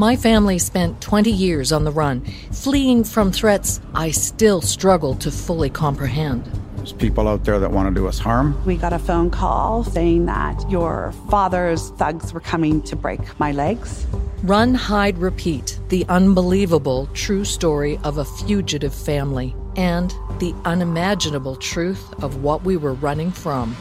My family spent 20 years on the run, fleeing from threats I still struggle to fully comprehend. There's people out there that want to do us harm. We got a phone call saying that your father's thugs were coming to break my legs. Run, Hide, Repeat the unbelievable true story of a fugitive family and the unimaginable truth of what we were running from.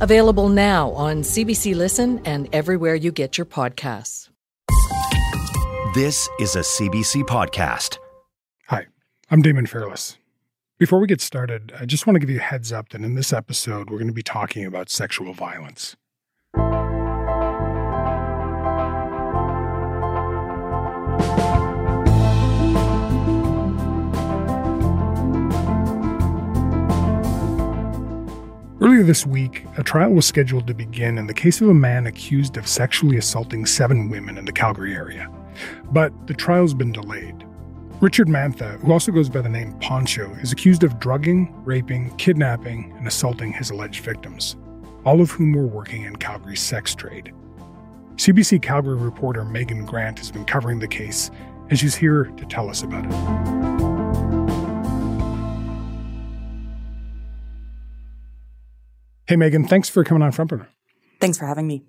Available now on CBC Listen and everywhere you get your podcasts. This is a CBC podcast. Hi, I'm Damon Fairless. Before we get started, I just want to give you a heads up that in this episode, we're going to be talking about sexual violence. Earlier this week, a trial was scheduled to begin in the case of a man accused of sexually assaulting seven women in the Calgary area. But the trial's been delayed. Richard Mantha, who also goes by the name Poncho, is accused of drugging, raping, kidnapping, and assaulting his alleged victims, all of whom were working in Calgary's sex trade. CBC Calgary reporter Meghan Grant has been covering the case, and she's here to tell us about it. Hey, Megan, thanks for coming on Front Burner. Thanks for having me.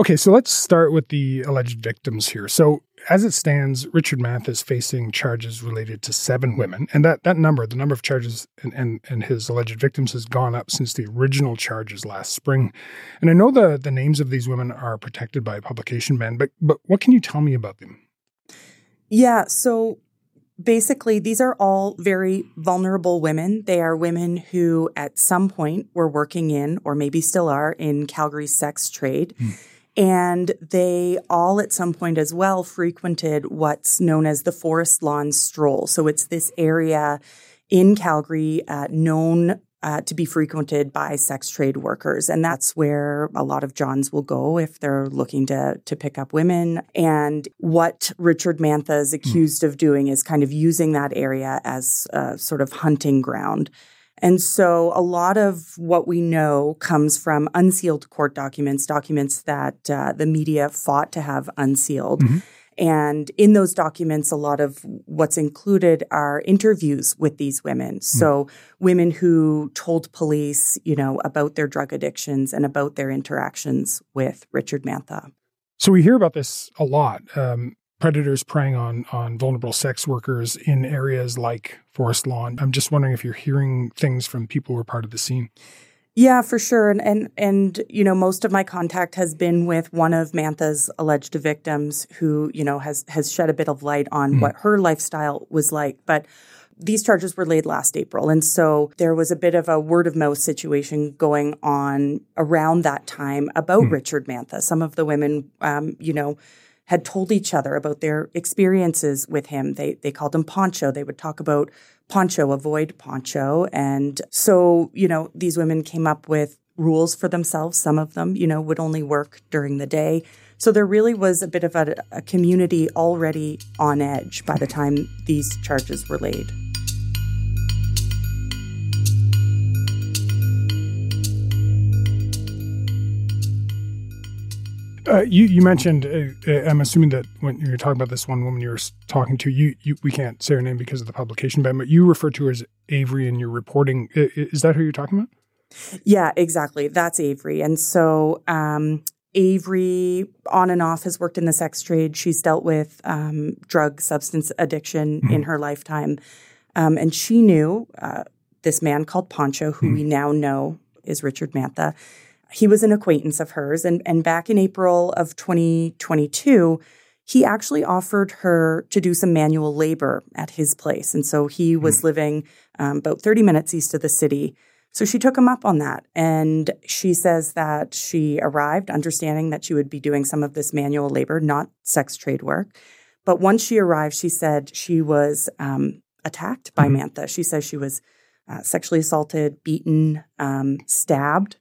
Okay, so let's start with the alleged victims here. So, as it stands, Richard Mantha is facing charges related to seven women, and that that number, the number of charges and, and and his alleged victims, has gone up since the original charges last spring. And I know the the names of these women are protected by a publication ban, but but what can you tell me about them? Yeah, so basically, these are all very vulnerable women. They are women who, at some point, were working in, or maybe still are, in Calgary's sex trade. Mm. And they all, at some point as well, frequented what's known as the Forest Lawn Stroll. So it's this area in Calgary uh, known uh, to be frequented by sex trade workers. And that's where a lot of Johns will go if they're looking to, to pick up women. And what Richard Mantha is hmm. accused mm. of doing is kind of using that area as a sort of hunting ground. And so a lot of what we know comes from unsealed court documents, documents that uh, the media fought to have unsealed. Mm-hmm. And in those documents, a lot of what's included are interviews with these women. Hmm. So women who told police, you know, about their drug addictions and about their interactions with Richard Mantha. So we hear about this a lot. Um, predators preying on on vulnerable sex workers in areas like Forest Lawn. I'm just wondering if you're hearing things from people who are part of the scene. Yeah, for sure. And, and and you know, most of my contact has been with one of Mantha's alleged victims who, you know, has has shed a bit of light on mm. what her lifestyle was like. But these charges were laid last April. And so there was a bit of a word of mouth situation going on around that time about mm. Richard Mantha. Some of the women um, you know, had told each other about their experiences with him. They they called him Poncho. They would talk about Poncho, avoid Poncho. And so, you know, these women came up with rules for themselves. Some of them, you know, would only work during the day. So there really was a bit of a, a community already on edge by the time these charges were laid. Uh, you you mentioned uh, uh, I'm assuming that when you're talking about this one woman you were talking to you, you we can't say her name because of the publication ban but you refer to her as Avery in your reporting is that who you're talking about? Yeah, exactly. That's Avery. And so um, Avery, on and off, has worked in the sex trade. She's dealt with um, drug substance addiction mm-hmm. in her lifetime. Um, and she knew uh, this man called Poncho, who mm-hmm. we now know is Richard Mantha he was an acquaintance of hers. And, and back in April of 2022, he actually offered her to do some manual labor at his place. And so he was mm. living um, about 30 minutes east of the city. So she took him up on that. And she says that she arrived understanding that she would be doing some of this manual labor, not sex trade work. But once she arrived, she said she was um, attacked by mm-hmm. Mantha. She says she was uh, sexually assaulted, beaten, um, stabbed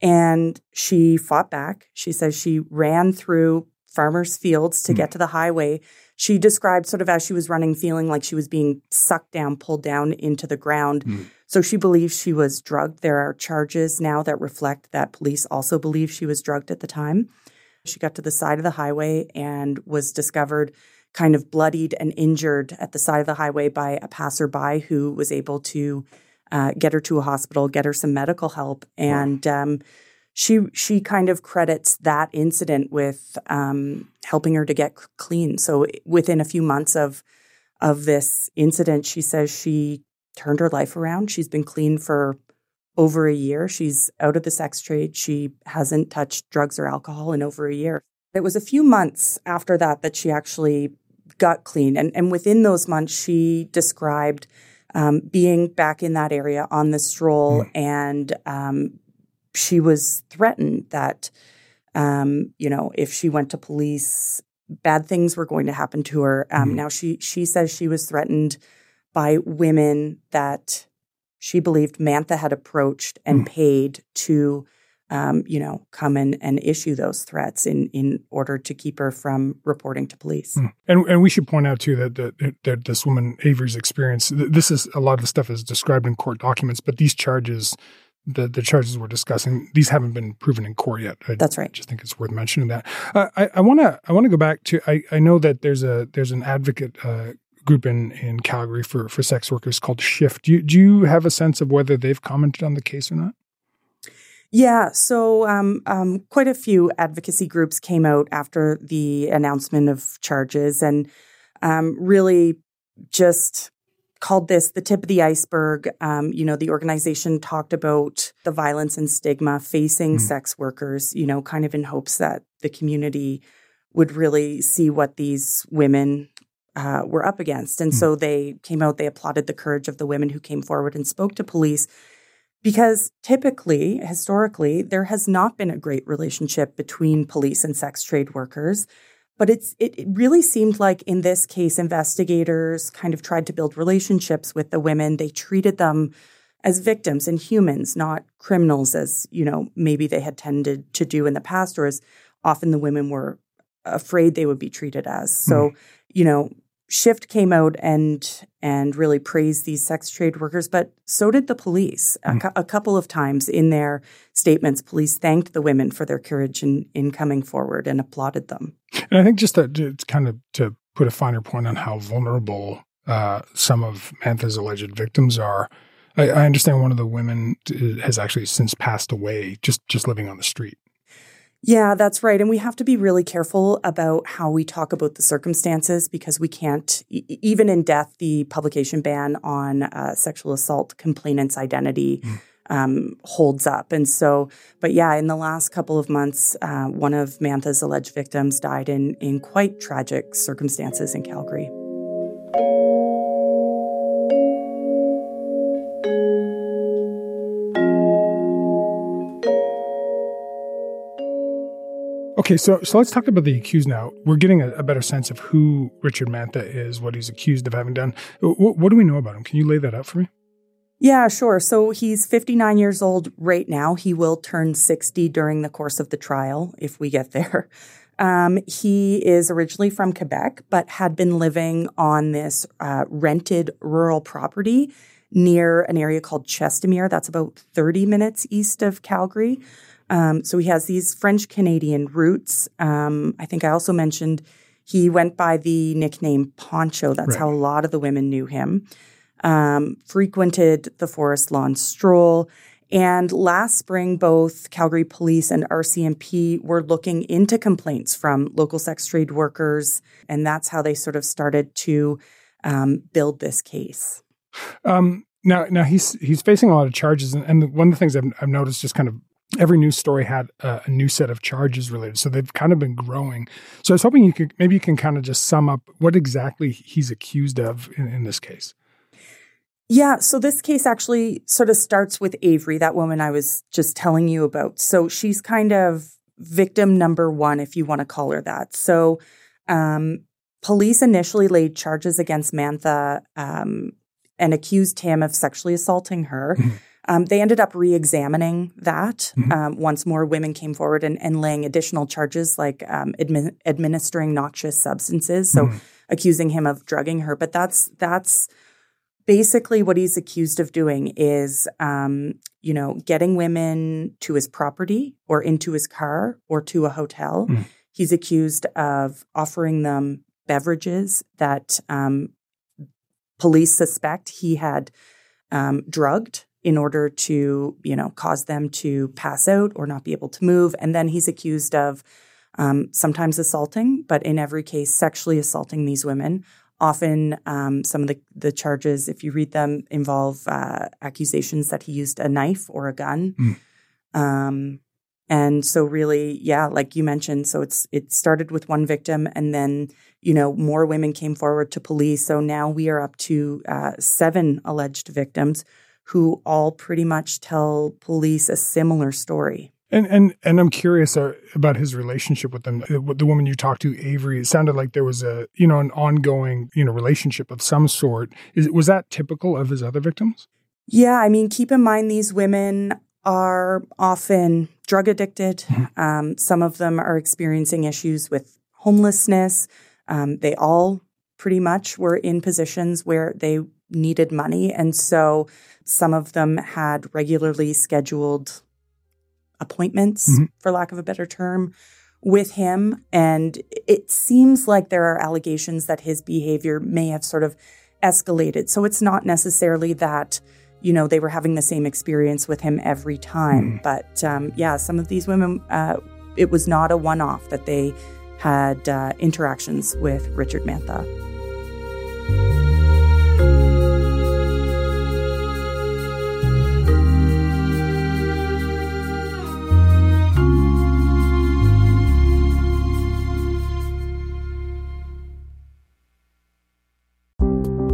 and she fought back. She says she ran through farmers' fields to mm. get to the highway. She described sort of as she was running, feeling like she was being sucked down, pulled down into the ground. Mm. So she believes she was drugged. There are charges now that reflect that police also believe she was drugged at the time. She got to the side of the highway and was discovered kind of bloodied and injured at the side of the highway by a passerby who was able to uh, get her to a hospital, get her some medical help, and um, she she kind of credits that incident with um, helping her to get clean. So within a few months of of this incident, she says she turned her life around. She's been clean for over a year. She's out of the sex trade. She hasn't touched drugs or alcohol in over a year. It was a few months after that that she actually got clean. And, and within those months, she described um, being back in that area on the stroll, mm. and um, she was threatened that, um, you know, if she went to police, bad things were going to happen to her. Mm. Now she she says she was threatened by women that she believed Mantha had approached and mm. paid to um, you know, come in and issue those threats in in order to keep her from reporting to police. Mm. And and we should point out too that that, that this woman Avery's experience. This is a lot of the stuff is described in court documents, but these charges. The, the charges we're discussing these haven't been proven in court yet. I That's right. Just think it's worth mentioning that. Uh, I want to I want to go back to I, I know that there's a there's an advocate uh, group in, in Calgary for, for sex workers called Shift. Do you, do you have a sense of whether they've commented on the case or not? Yeah, so um, um, quite a few advocacy groups came out after the announcement of charges and um, really just called this the tip of the iceberg. Um, you know, the organization talked about the violence and stigma facing mm. sex workers, you know, kind of in hopes that the community would really see what these women uh, were up against. And mm. so they came out, they applauded the courage of the women who came forward and spoke to police because typically, historically, there has not been a great relationship between police and sex trade workers. But it's it, it really seemed like in this case, investigators kind of tried to build relationships with the women. They treated them as victims and humans, not criminals, as you know maybe they had tended to do in the past, or as often the women were afraid they would be treated as. So, mm. you know, Shift came out and and really praised these sex trade workers, but so did the police. Mm. A, cu- a, couple of times in their statements, police thanked the women for their courage in, in coming forward and applauded them. And I think just to, to kind of to put a finer point on how vulnerable uh, some of Mantha's alleged victims are. I, I understand one of the women has actually since passed away, just just living on the street. Yeah, that's right. And we have to be really careful about how we talk about the circumstances because we can't, e- even in death, the publication ban on uh, sexual assault complainant's identity. Mm. Um, holds up. And so, but yeah, in the last couple of months, uh, one of Mantha's alleged victims died in, in quite tragic circumstances in Calgary. Okay, so so let's talk about the accused now. We're getting a, a better sense of who Richard Mantha is, what he's accused of having done. What, what do we know about him? Can you lay that out for me? Yeah, sure. So he's 59 years old right now. He will turn 60 during the course of the trial if we get there. Um, he is originally from Quebec, but had been living on this uh, rented rural property near an area called Chestermere. That's about 30 minutes east of Calgary. Um, so he has these French Canadian roots. Um, I think I also mentioned he went by the nickname Poncho. That's right. how a lot of the women knew him. Um, frequented the Forest Lawn Stroll. And last spring, both Calgary Police and RCMP were looking into complaints from local sex trade workers. And that's how they sort of started to um, build this case. Um, now, now he's he's facing a lot of charges, and, and one of the things I've, I've, noticed just kind of every news story had a, a, new set of charges related. So they've kind of been growing. So I was hoping you could maybe you can kind of just sum up what exactly he's accused of in, in this case. Yeah, so this case actually sort of starts with Avery, that woman I was just telling you about. So she's kind of victim number one, if you want to call her that. So um, police initially laid charges against Mantha um, and accused him of sexually assaulting her. Um, they ended up re-examining that mm-hmm. um, once more women came forward and, and laying additional charges like um, admi- administering noxious substances, so mm-hmm. accusing him of drugging her. But that's that's basically what he's accused of doing is, um, you know, getting women to his property or into his car or to a hotel. Mm-hmm. He's accused of offering them beverages that um, police suspect he had um, drugged in order to, you know, cause them to pass out or not be able to move. And then he's accused of um, sometimes assaulting, but in every case, sexually assaulting these women. Often, um, some of the, the charges, if you read them, involve uh, accusations that he used a knife or a gun. Mm. Um, and so, really, yeah, like you mentioned, so it's it started with one victim, and then you know more women came forward to police. So now we are up to uh, seven alleged victims who all pretty much tell police a similar story. And and and I'm curious uh, about his relationship with them. Uh, the woman you talked to, Avery, it sounded like there was a you know an ongoing you know relationship of some sort. Is was that typical of his other victims? Yeah, I mean, keep in mind these women are often drug addicted. Mm-hmm. Um, some of them are experiencing issues with homelessness. Um, they all pretty much were in positions where they needed money, and so some of them had regularly scheduled appointments, mm-hmm. for lack of a better term, with him. And it seems like there are allegations that his behavior may have sort of escalated. So it's not necessarily that, you know, they were having the same experience with him every time. Mm. But um, yeah, some of these women, uh, it was not a one off that they had uh, interactions with Richard Mantha.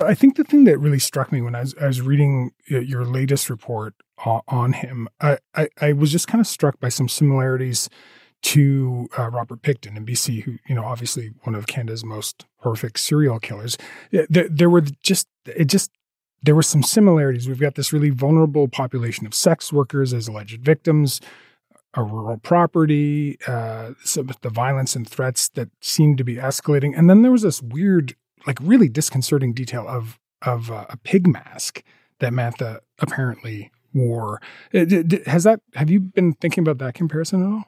I think the thing that really struck me when I was, I was reading uh, your latest report on him, I, I, I was just kind of struck by some similarities to uh, Robert Pickton in BC, who, you know, obviously one of Canada's most horrific serial killers. There, there were just, it just, there were some similarities. We've got this really vulnerable population of sex workers as alleged victims, a rural property, uh, the violence and threats that seemed to be escalating. And then there was this weird like really disconcerting detail of of uh, a pig mask that Mantha apparently wore. Uh, has that have you been thinking about that comparison at all?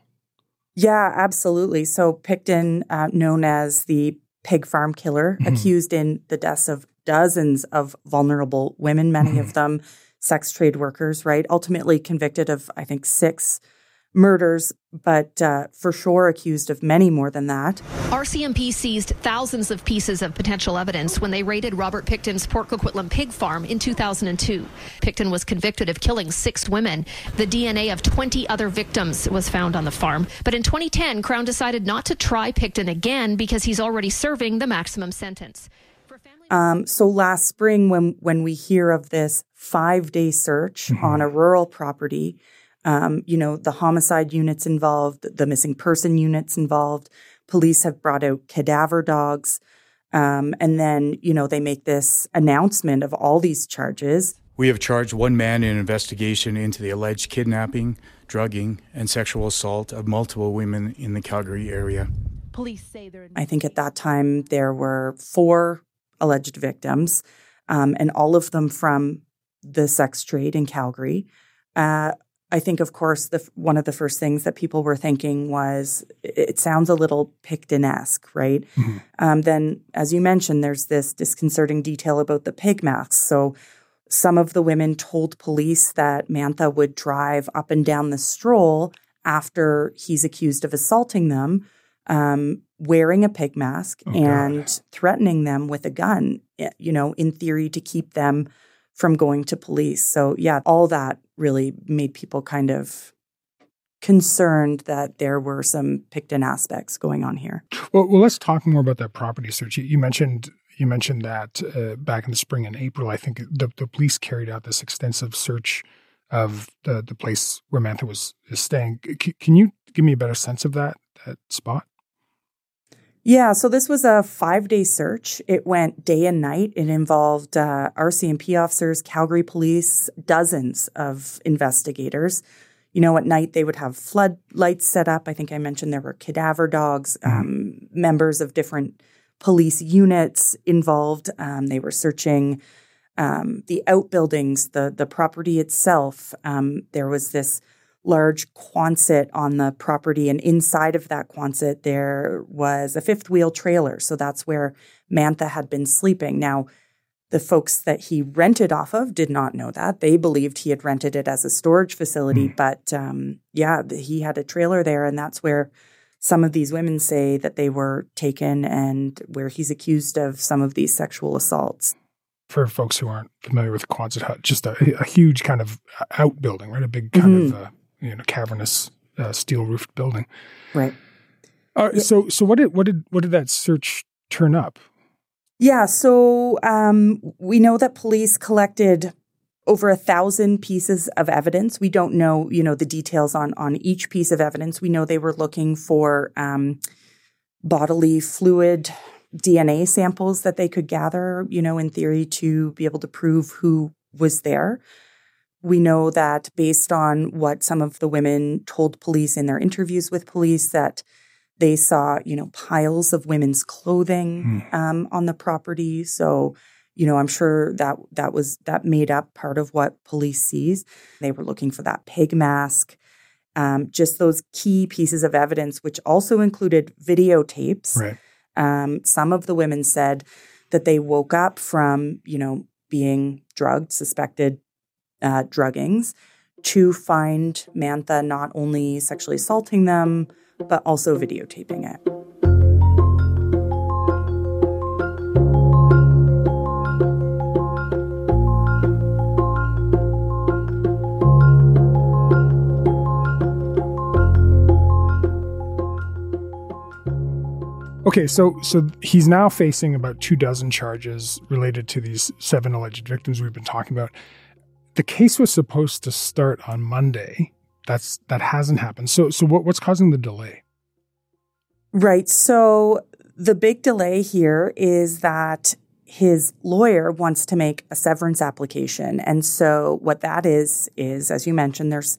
Yeah, absolutely. So Pickton, uh, known as the pig farm killer, mm-hmm. accused in the deaths of dozens of vulnerable women, many mm-hmm. of them sex trade workers, right? Ultimately convicted of, I think, six murders, but uh, for sure accused of many more than that. RCMP seized thousands of pieces of potential evidence when they raided Robert Pickton's Port Coquitlam pig farm in 2002. Pickton was convicted of killing six women. The DNA of 20 other victims was found on the farm. But in 2010, Crown decided not to try Pickton again because he's already serving the maximum sentence. Um, so last spring, when when we hear of this five day search mm-hmm. on a rural property, um, you know, the homicide units involved, the missing person units involved. Police have brought out cadaver dogs. Um, and then, you know, they make this announcement of all these charges. We have charged one man in an investigation into the alleged kidnapping, drugging, and sexual assault of multiple women in the Calgary area. Police say they're. I think at that time there were four alleged victims, um, and all of them from the sex trade in Calgary. Uh, I think, of course, the one of the first things that people were thinking was it sounds a little Pickton-esque, right? Mm-hmm. Um, then, as you mentioned, there's this disconcerting detail about the pig masks. So, some of the women told police that Mantha would drive up and down the stroll after he's accused of assaulting them, um, wearing a pig mask oh, and God. threatening them with a gun. Eh, you know, in theory, to keep them from going to police. So, yeah, all that really made people kind of concerned that there were some Pickton aspects going on here. Well, well let's talk more about that property search. You, mentioned you mentioned that uh, back in the spring and April, I think the, the police carried out this extensive search of the, the place where Mantha was staying. C- can you give me a better sense of that that spot? Yeah, so this was a five day search. It went day and night. It involved uh, RCMP officers, Calgary police, dozens of investigators. You know, at night they would have floodlights set up. I think I mentioned there were cadaver dogs, mm-hmm. um, members of different police units involved. Um, they were searching um, the outbuildings, the the property itself. Um, there was this large Quonset on the property. And inside of that Quonset, there was a fifth wheel trailer. So that's where Mantha had been sleeping. Now, the folks that he rented off of did not know that. They believed he had rented it as a storage facility. Mm. But um, yeah, he had a trailer there. And that's where some of these women say that they were taken and where he's accused of some of these sexual assaults for folks who aren't familiar with Quonset hut, just a, a, huge kind of outbuilding, right? A big kind mm-hmm. of uh, you know cavernous uh, steel roofed building. Right. Uh. So so what did what did what did that search turn up? Yeah. So um, we know that police collected over a thousand pieces of evidence. We don't know you know the details on on each piece of evidence. We know they were looking for um, bodily fluid. DNA samples that they could gather, you know, in theory to be able to prove who was there. We know that based on what some of the women told police in their interviews with police, that they saw, you know, piles of women's clothing mm. um, on the property. So, you know, I'm sure that that was that made up part of what police sees. They were looking for that pig mask, um, just those key pieces of evidence, which also included videotapes. Right. Um, some of the women said that they woke up from, you know, being drugged, suspected uh, druggings to find Mantha not only sexually assaulting them, but also videotaping it. Okay, so so he's now facing about two dozen charges related to these seven alleged victims we've been talking about the case was supposed to start on Monday. That's that hasn't happened. So so what, what's causing the delay? Right. So the big delay here is that his lawyer wants to make a severance application. And so what that is is as you mentioned there's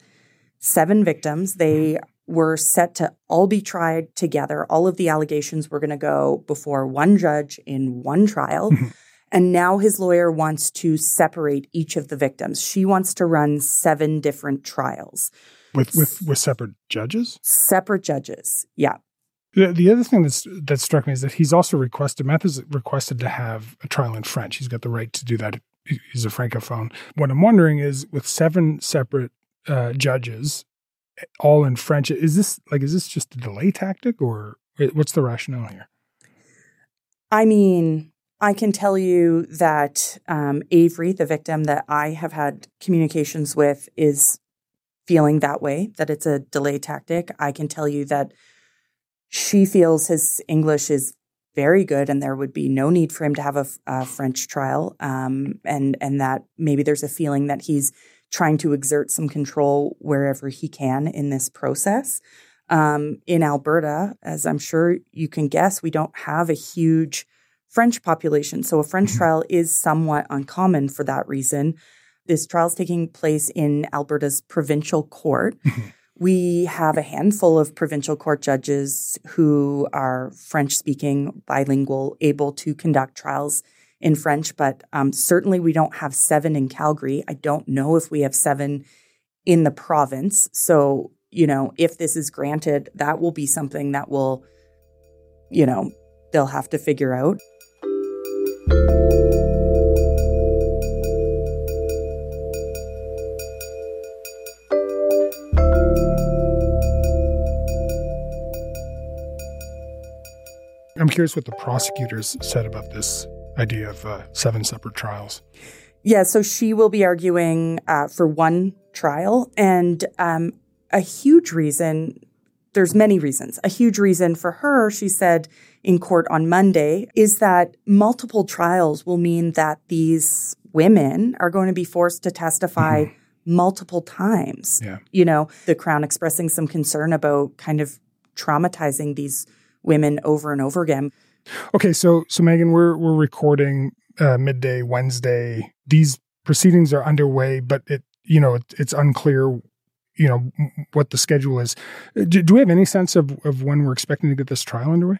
seven victims. They mm-hmm. were set to all be tried together. All of the allegations were going to go before one judge in one trial. Mm-hmm. And now his lawyer wants to separate each of the victims. She wants to run seven different trials. With with with separate judges? Separate judges. Yeah. The, the other thing that's that struck me is that he's also requested Mantha's requested to have a trial in French. He's got the right to do that. He's a francophone. What I'm wondering is with seven separate uh, judges, all in French, is this like is this just a delay tactic or what's the rationale here? I mean, I can tell you that um, Avery, the victim that I have had communications with, is feeling that way, that it's a delay tactic. I can tell you that she feels his English is very good and there would be no need for him to have a, a French trial. Um, and, and that maybe there's a feeling that he's trying to exert some control wherever he can in this process. Um, in Alberta, as I'm sure you can guess, we don't have a huge French population. So a French mm-hmm. trial is somewhat uncommon for that reason. This trial is taking place in Alberta's provincial court. Mm-hmm. We have a handful of provincial court judges who are French speaking, bilingual, able to conduct trials in French, but um, certainly we don't have seven in Calgary. I don't know if we have seven in the province. So, you know, if this is granted, that will be something that will, you know, they'll have to figure out. I'm curious what the prosecutors said about this idea of uh, seven separate trials. Yeah, so she will be arguing uh, for one trial, and um, a huge reason. There's many reasons. A huge reason for her, she said, in court on Monday is that multiple trials will mean that these women are going to be forced to testify mm-hmm. multiple times. Yeah. You know, the Crown expressing some concern about kind of traumatizing these women over and over again. Okay, so so Meghan, we're we're recording uh, midday Wednesday. These proceedings are underway, but it you know it, it's unclear you know what the schedule is. Do, do we have any sense of of when we're expecting to get this trial underway?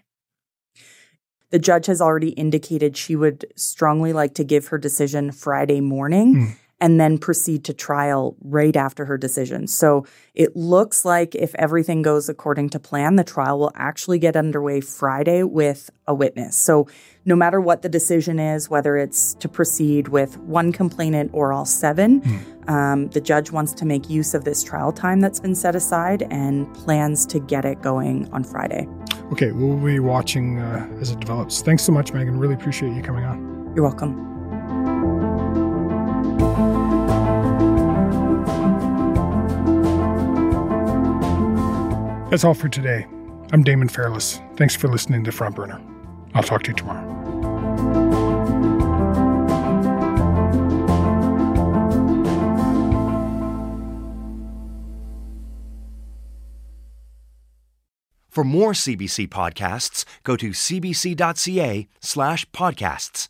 The judge has already indicated she would strongly like to give her decision Friday morning. Mm and then proceed to trial right after her decision. So it looks like if everything goes according to plan, the trial will actually get underway Friday with a witness. So no matter what the decision is, whether it's to proceed with one complainant or all seven, mm. um, the judge wants to make use of this trial time that's been set aside and plans to get it going on Friday. Okay, we'll be watching uh, as it develops. Thanks so much, Meghan. Really appreciate you coming on. You're welcome. That's all for today. I'm Damon Fairless. Thanks for listening to Front Burner. I'll talk to you tomorrow. For more CBC podcasts, go to cbc.ca slash podcasts.